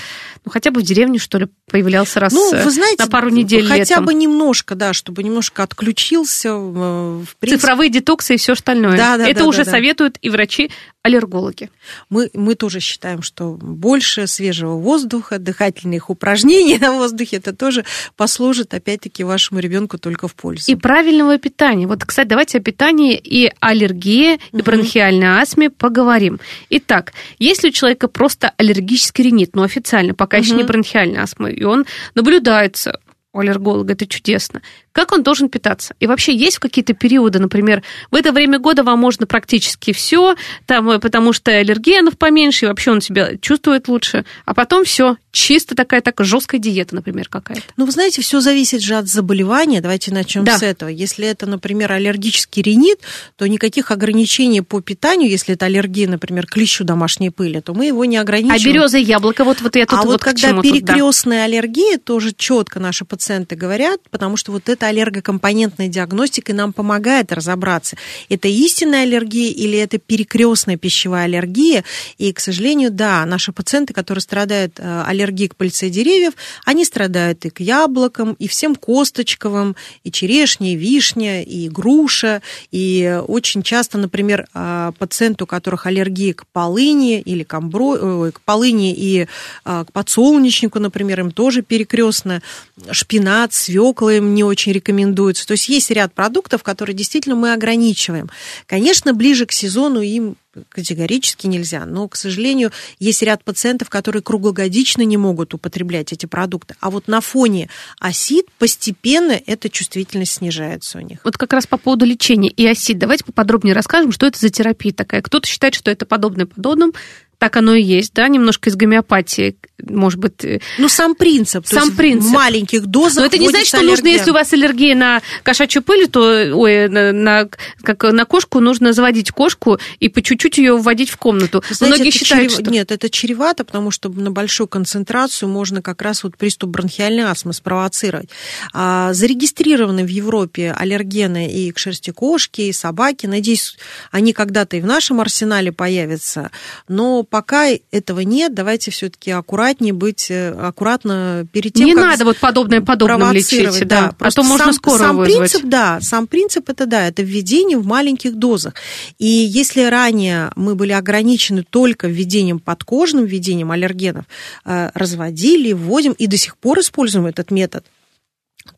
ну, хотя бы в деревне, что ли, появлялся раз ну, вы знаете, на пару недель Хотя летом. бы немножко, да, чтобы немножко отключился. Э, в принципе. Цифровые детоксы и все остальное. Да, да, Это да, уже да, советуют и врачи, аллергологи. Мы, мы тоже считаем, что больше свежего воздуха, дыхательных упражнений *laughs* на воздухе, это тоже послужит, опять-таки, вашему ребенку только в пользу. И правильного питания. Вот, кстати, давайте о питании и аллергии, и угу. бронхиальной астме поговорим. Итак, если у человека просто аллергический ринит, но официально, пока угу. еще не бронхиальная астма, и он наблюдается у аллерголога, это чудесно. Как он должен питаться? И вообще есть какие-то периоды, например, в это время года вам можно практически все, там, э, потому что аллергенов поменьше, и вообще он себя чувствует лучше, а потом все, чисто такая так жесткая диета, например, какая-то. Ну, вы знаете, все зависит же от заболевания. Давайте начнем да. с этого. Если это, например, аллергический ринит, то никаких ограничений по питанию, если это аллергия, например, к лищу домашней пыли, то мы его не ограничиваем. А береза и яблоко, вот, вот я тут а вот, вот когда перекрестная да. аллергия, тоже четко наши пациенты говорят, потому что вот это это аллергокомпонентная диагностика нам помогает разобраться, это истинная аллергия или это перекрестная пищевая аллергия. И, к сожалению, да, наши пациенты, которые страдают э, аллергией к пыльце деревьев, они страдают и к яблокам, и всем косточковым, и черешня, и вишня, и груша. И очень часто, например, э, пациенты, у которых аллергия к полыни или к, амбро... к полыни и э, к подсолнечнику, например, им тоже перекрестно. Шпинат, свекла им не очень очень рекомендуется. То есть есть ряд продуктов, которые действительно мы ограничиваем. Конечно, ближе к сезону им категорически нельзя. Но, к сожалению, есть ряд пациентов, которые круглогодично не могут употреблять эти продукты. А вот на фоне осид постепенно эта чувствительность снижается у них. Вот как раз по поводу лечения и осид. Давайте поподробнее расскажем, что это за терапия такая. Кто-то считает, что это подобное подобным, так оно и есть, да, немножко из гомеопатии, может быть. Э, ну, сам принцип. Сам принцип. В маленьких дозах. Но это не значит, что аллерген. нужно, если у вас аллергия на кошачью пыль, то, ой, на, на, как, на кошку нужно заводить кошку и по чуть-чуть ее вводить в комнату. Знаете, Многие считают, чрев... что... Нет, это чревато, потому что на большую концентрацию можно как раз вот приступ бронхиальной астмы спровоцировать. А, зарегистрированы в Европе аллергены и к шерсти кошки, и собаки. Надеюсь, они когда-то и в нашем арсенале появятся. Но пока этого нет, давайте все-таки аккуратнее быть, э, аккуратно перед тем, Не как надо вот подобное подобным лечить, да, да. а то можно сам, скоро сам вызвать. принцип, да, сам принцип это да, это введение в маленьких дозах. И если ранее мы были ограничены только введением подкожным, введением аллергенов, э, разводили, вводим и до сих пор используем этот метод,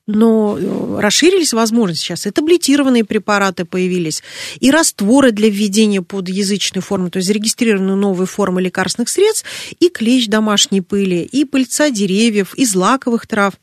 но э, расширились возможности сейчас. И таблетированные препараты появились, и растворы для введения под язычной формы, то есть зарегистрированы новые формы лекарственных средств, и клещ домашней пыли, и пыльца деревьев, и злаковых трав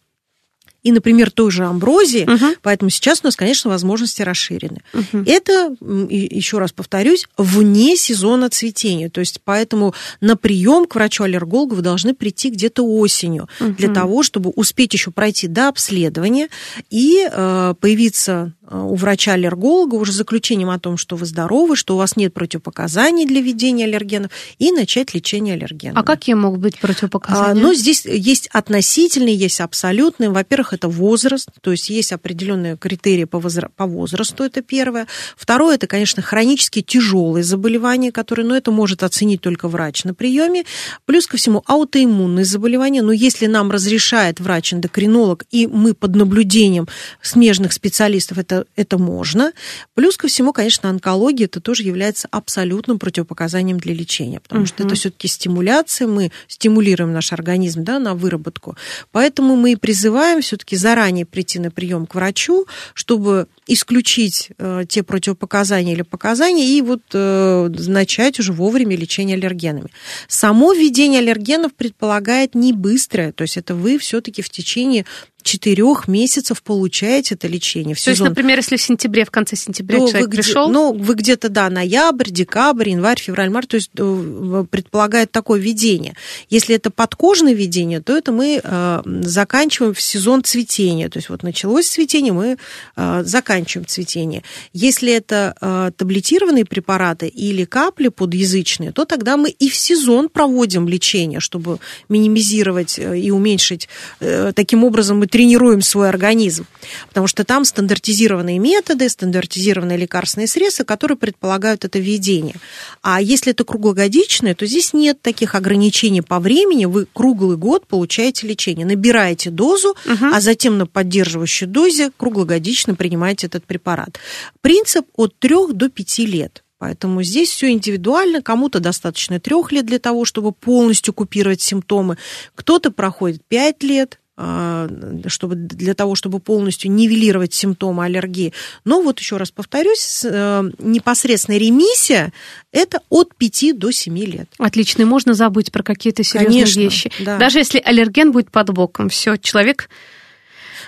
и, например, той же амброзии, угу. поэтому сейчас у нас, конечно, возможности расширены. Угу. Это, еще раз повторюсь, вне сезона цветения, то есть поэтому на прием к врачу-аллергологу вы должны прийти где-то осенью угу. для того, чтобы успеть еще пройти до обследования и э, появиться э, у врача-аллерголога уже заключением о том, что вы здоровы, что у вас нет противопоказаний для введения аллергенов, и начать лечение аллергенов. А какие могут быть противопоказания? А, ну, здесь есть относительные, есть абсолютные. Во-первых, Во-первых, это возраст, то есть есть определенные критерии по, возра- по возрасту, это первое. Второе, это, конечно, хронически тяжелые заболевания, которые, ну, это может оценить только врач на приеме. Плюс ко всему аутоиммунные заболевания, но если нам разрешает врач-эндокринолог, и мы под наблюдением смежных специалистов, это, это можно. Плюс ко всему, конечно, онкология, это тоже является абсолютным противопоказанием для лечения, потому uh-huh. что это все-таки стимуляция, мы стимулируем наш организм да, на выработку. Поэтому мы и призываем все-таки заранее прийти на прием к врачу, чтобы исключить э, те противопоказания или показания и вот э, начать уже вовремя лечение аллергенами. Само введение аллергенов предполагает не быстрое, то есть это вы все-таки в течение четырех месяцев получаете это лечение. В То есть, например, если в сентябре, в конце сентября то человек вы пришел? Ну, вы где-то, да, ноябрь, декабрь, январь, февраль, март, то есть э, предполагает такое введение. Если это подкожное введение, то это мы э, заканчиваем в сезон цветения. То есть вот началось цветение, мы э, заканчиваем цветение. Если это э, таблетированные препараты или капли подъязычные, то тогда мы и в сезон проводим лечение, чтобы минимизировать э, и уменьшить. Э, таким образом мы тренируем свой организм, потому что там стандартизированные методы, стандартизированные лекарственные средства, которые предполагают это введение. А если это круглогодичное, то здесь нет таких ограничений по времени, вы круглый год получаете лечение, набираете дозу, угу. а затем на поддерживающей дозе круглогодично принимаете этот препарат. Принцип от 3 до 5 лет. Поэтому здесь все индивидуально. Кому-то достаточно трех лет для того, чтобы полностью купировать симптомы. Кто-то проходит пять лет, а, чтобы, для того, чтобы полностью нивелировать симптомы аллергии. Но вот еще раз повторюсь, э, непосредственная ремиссия – это от 5 до 7 лет. Отлично, и можно забыть про какие-то серьезные Конечно, вещи. Да. Даже если аллерген будет под боком, все, человек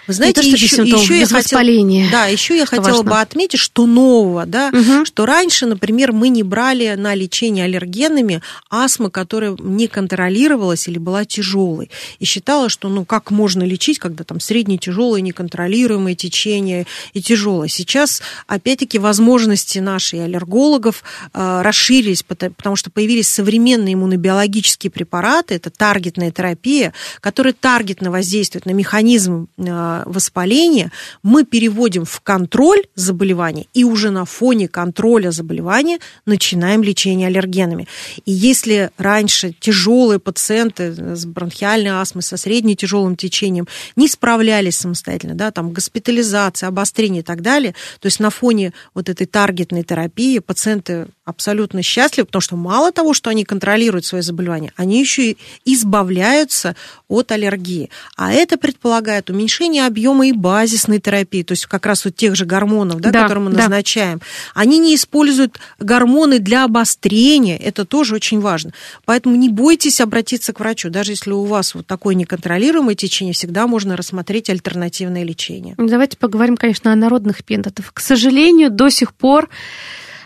вы знаете, не то, еще, симптом, еще я хотела, да, еще я хотела важно. бы отметить, что нового, да, угу. что раньше, например, мы не брали на лечение аллергенами астмы, которая не контролировалась или была тяжелой, и считала, что ну как можно лечить, когда там средне тяжелое неконтролируемое течение и тяжелое. Сейчас опять-таки возможности наших аллергологов э, расширились, потому, потому что появились современные иммунобиологические препараты, это таргетная терапия, которая таргетно воздействует на механизм э, воспаления мы переводим в контроль заболевания и уже на фоне контроля заболевания начинаем лечение аллергенами. И если раньше тяжелые пациенты с бронхиальной астмой, со средне тяжелым течением не справлялись самостоятельно, да, там госпитализация, обострение и так далее, то есть на фоне вот этой таргетной терапии пациенты абсолютно счастливы, потому что мало того, что они контролируют свои заболевания, они еще и избавляются от аллергии. А это предполагает уменьшение объема и базисной терапии, то есть как раз вот тех же гормонов, да, да, которые мы да. назначаем. Они не используют гормоны для обострения, это тоже очень важно. Поэтому не бойтесь обратиться к врачу, даже если у вас вот такое неконтролируемое течение, всегда можно рассмотреть альтернативное лечение. Давайте поговорим, конечно, о народных методах. К сожалению, до сих пор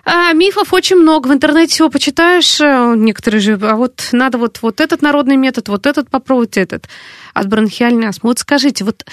а, мифов очень много. В интернете всего почитаешь, э, некоторые же, а вот надо вот, вот этот народный метод, вот этот попробовать этот от бронхиальной астмы. Вот скажите, вот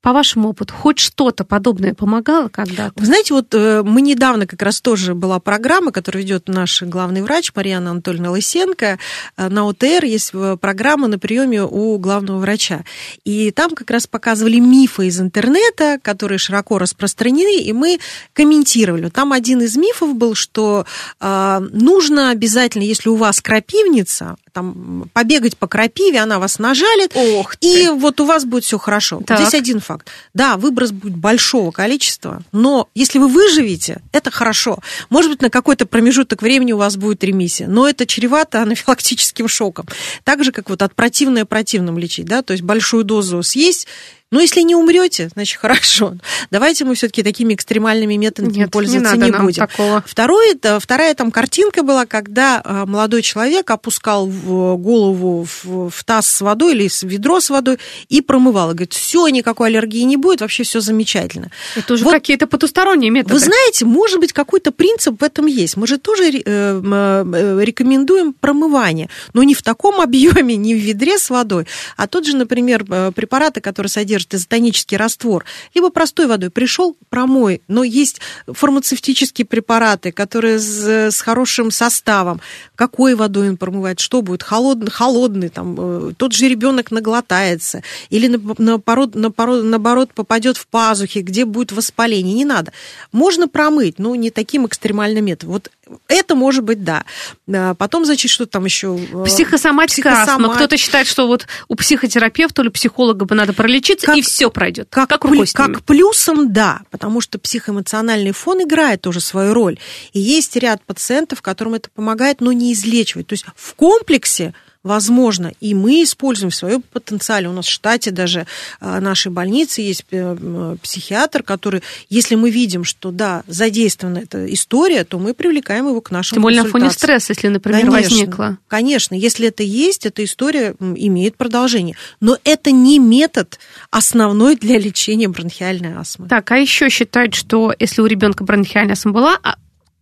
по вашему опыту, хоть что-то подобное помогало когда-то? Вы знаете, вот э, мы недавно как раз тоже была программа, которую ведет наш главный врач Марьяна Анатольевна Лысенко. Э, на ОТР есть э, программа на приеме у главного врача. И там как раз показывали мифы из интернета, которые широко распространены, и мы комментировали. Там один из мифов был, что нужно обязательно, если у вас крапивница, там, побегать по крапиве, она вас нажалит, Ох и ты. вот у вас будет все хорошо. Так. Здесь один факт. Да, выброс будет большого количества, но если вы выживете, это хорошо. Может быть, на какой-то промежуток времени у вас будет ремиссия, но это чревато анафилактическим шоком. Так же, как вот от противное противным лечить, да, то есть большую дозу съесть, но если не умрете, значит *laughs* хорошо. Давайте мы все-таки такими экстремальными методами Нет, пользоваться не, не, будем. Такого. Второе, это, вторая там картинка была, когда а, молодой человек опускал в голову в, в таз с водой или в ведро с водой и промывал. И говорит, все, никакой аллергии не будет, вообще все замечательно. Это уже Вот какие-то потусторонние методы. Вы знаете, может быть, какой-то принцип в этом есть. Мы же тоже э, э, рекомендуем промывание, но не в таком объеме, *laughs* не в ведре с водой, а тот же, например, э, препараты, которые содержат изотонический раствор, либо простой водой. Пришел, промой, но есть фармацевтические препараты, которые с, с хорошим составом, какой водой он промывает, что будет, холодный, холодный там, э, тот же ребенок наглотается, или наоборот, наоборот, наоборот попадет в пазухи, где будет воспаление. Не надо. Можно промыть, но не таким экстремальным методом. Вот это может быть, да. А потом, значит, что там еще? Э, Психосоматика, Психосомат... астма. Кто-то считает, что вот у психотерапевта или психолога бы надо пролечиться, как, и все пройдет. Как, как, плю, как плюсом, да, потому что психоэмоциональный фон играет тоже свою роль. И есть ряд пациентов, которым это помогает, но не излечивать. То есть в комплексе возможно. И мы используем в своем потенциале. У нас в штате даже а, нашей больницы есть э, психиатр, который, если мы видим, что да, задействована эта история, то мы привлекаем его к нашему Тем более на фоне стресса, если, например, конечно, возникла. Конечно, если это есть, эта история имеет продолжение. Но это не метод основной для лечения бронхиальной астмы. Так, а еще считают, что если у ребенка бронхиальная астма была, а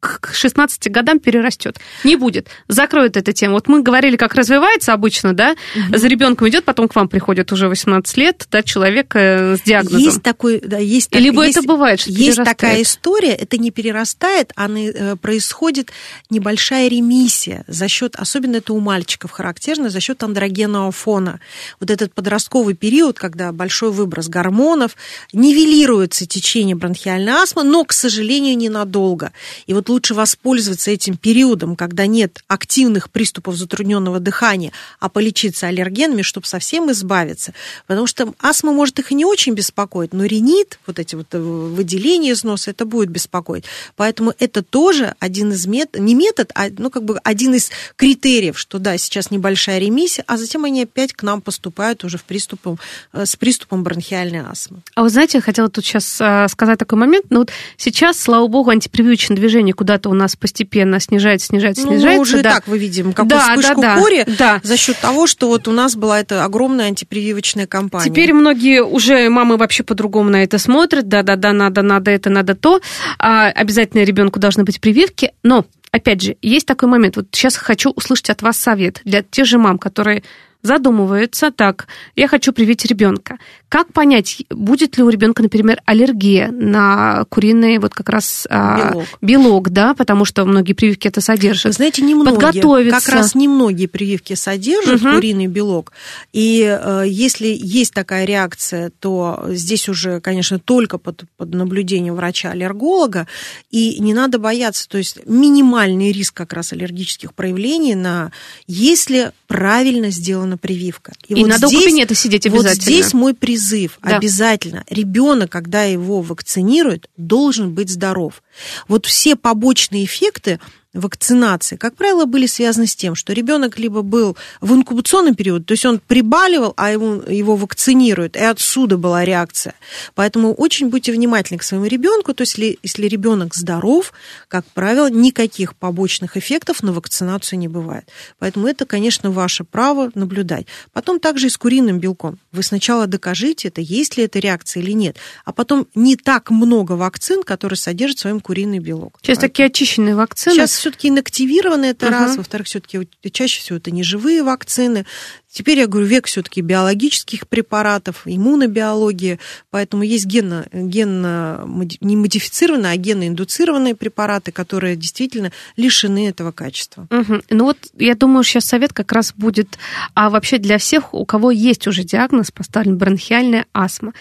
к 16 годам перерастет. Не будет. Закроют эту тему. Вот мы говорили, как развивается обычно, да, угу. за ребенком идет, потом к вам приходит уже 18 лет, да, человек э, с диагнозом. Есть такой, да, есть Либо есть, это бывает, что Есть такая история, это не перерастает, а э, происходит небольшая ремиссия за счет, особенно это у мальчиков характерно, за счет андрогенного фона. Вот этот подростковый период, когда большой выброс гормонов, нивелируется течение бронхиальной астмы, но, к сожалению, ненадолго. И вот лучше воспользоваться этим периодом, когда нет активных приступов затрудненного дыхания, а полечиться аллергенами, чтобы совсем избавиться. Потому что астма может их и не очень беспокоить, но ринит, вот эти вот э, выделения из носа, это будет беспокоить. Поэтому это тоже один из методов, не метод, а ну, как бы один из критериев, что да, сейчас небольшая ремиссия, а затем они опять к нам поступают уже в приступом, э, с приступом бронхиальной астмы. А вы знаете, я хотела тут сейчас э, сказать такой момент, но вот сейчас, слава богу, антипрививочное движение куда-то у нас постепенно снижается, снижается, ну, снижается. Мы уже да. так вы видим какую да, вспышку да, да, кори да. за счет того, что вот у нас была эта огромная антипрививочная кампания. Теперь многие уже мамы вообще по-другому на это смотрят. Да-да-да, надо, надо это, надо то. А, обязательно ребенку должны быть прививки. Но опять же, есть такой момент. Вот сейчас хочу услышать от вас совет для тех же мам, которые задумываются, так, я хочу привить ребенка. Как понять, будет ли у ребенка, например, аллергия на куриный вот как раз а, белок, белок да, потому что многие прививки это содержат. Вы знаете, немногие, Подготовиться. как раз немногие прививки содержат угу. куриный белок. И э, если есть такая реакция, то здесь уже, конечно, только под, под наблюдением врача-аллерголога, и не надо бояться, то есть минимальный риск как раз аллергических проявлений на, если правильно сделана прививка. И, и вот надо здесь, у кабинета сидеть обязательно. Вот здесь мой призыв. Да. Обязательно. Ребенок, когда его вакцинируют, должен быть здоров. Вот все побочные эффекты вакцинации, как правило, были связаны с тем, что ребенок либо был в инкубационном периоде, то есть он прибаливал, а ему, его вакцинируют, и отсюда была реакция. Поэтому очень будьте внимательны к своему ребенку, то есть если, если ребенок здоров, как правило, никаких побочных эффектов на вакцинацию не бывает. Поэтому это, конечно, ваше право наблюдать. Потом также и с куриным белком. Вы сначала докажите это, есть ли эта реакция или нет, а потом не так много вакцин, которые содержат в своем куриный белок. Сейчас Поэтому... такие очищенные вакцины. Сейчас все-таки инактивированы, это угу. раз. Во-вторых, все-таки чаще всего это не живые вакцины. Теперь я говорю, век все-таки биологических препаратов, иммунобиологии, поэтому есть генно, генно не модифицированные, а генно-индуцированные препараты, которые действительно лишены этого качества. Угу. Ну вот я думаю, сейчас совет как раз будет, а вообще для всех, у кого есть уже диагноз поставлен бронхиальная астма.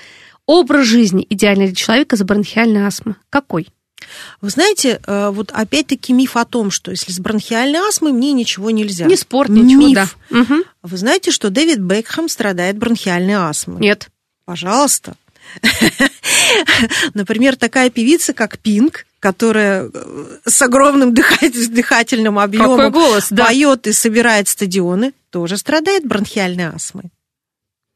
Образ жизни идеальный для человека с бронхиальной астмой какой? Вы знаете, э, вот опять-таки миф о том, что если с бронхиальной астмой мне ничего нельзя. Не спорт, ничего, миф. да. Угу. Вы знаете, что Дэвид Бекхэм страдает бронхиальной астмой? Нет. Пожалуйста. *laughs* Например, такая певица, как Пинк, которая э, с огромным дыхательным объемом Какой голос, да. поет и собирает стадионы, тоже страдает бронхиальной астмой.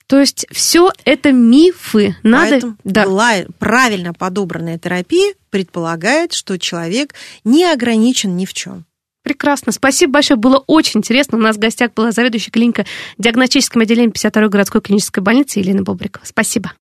То есть все это мифы. Надо, Поэтому да. была правильно подобранная терапия предполагает, что человек не ограничен ни в чем. Прекрасно. Спасибо большое. Было очень интересно. У нас в гостях была заведующая клиника диагностическим отделением 52-й городской клинической больницы Елена Бобрикова. Спасибо.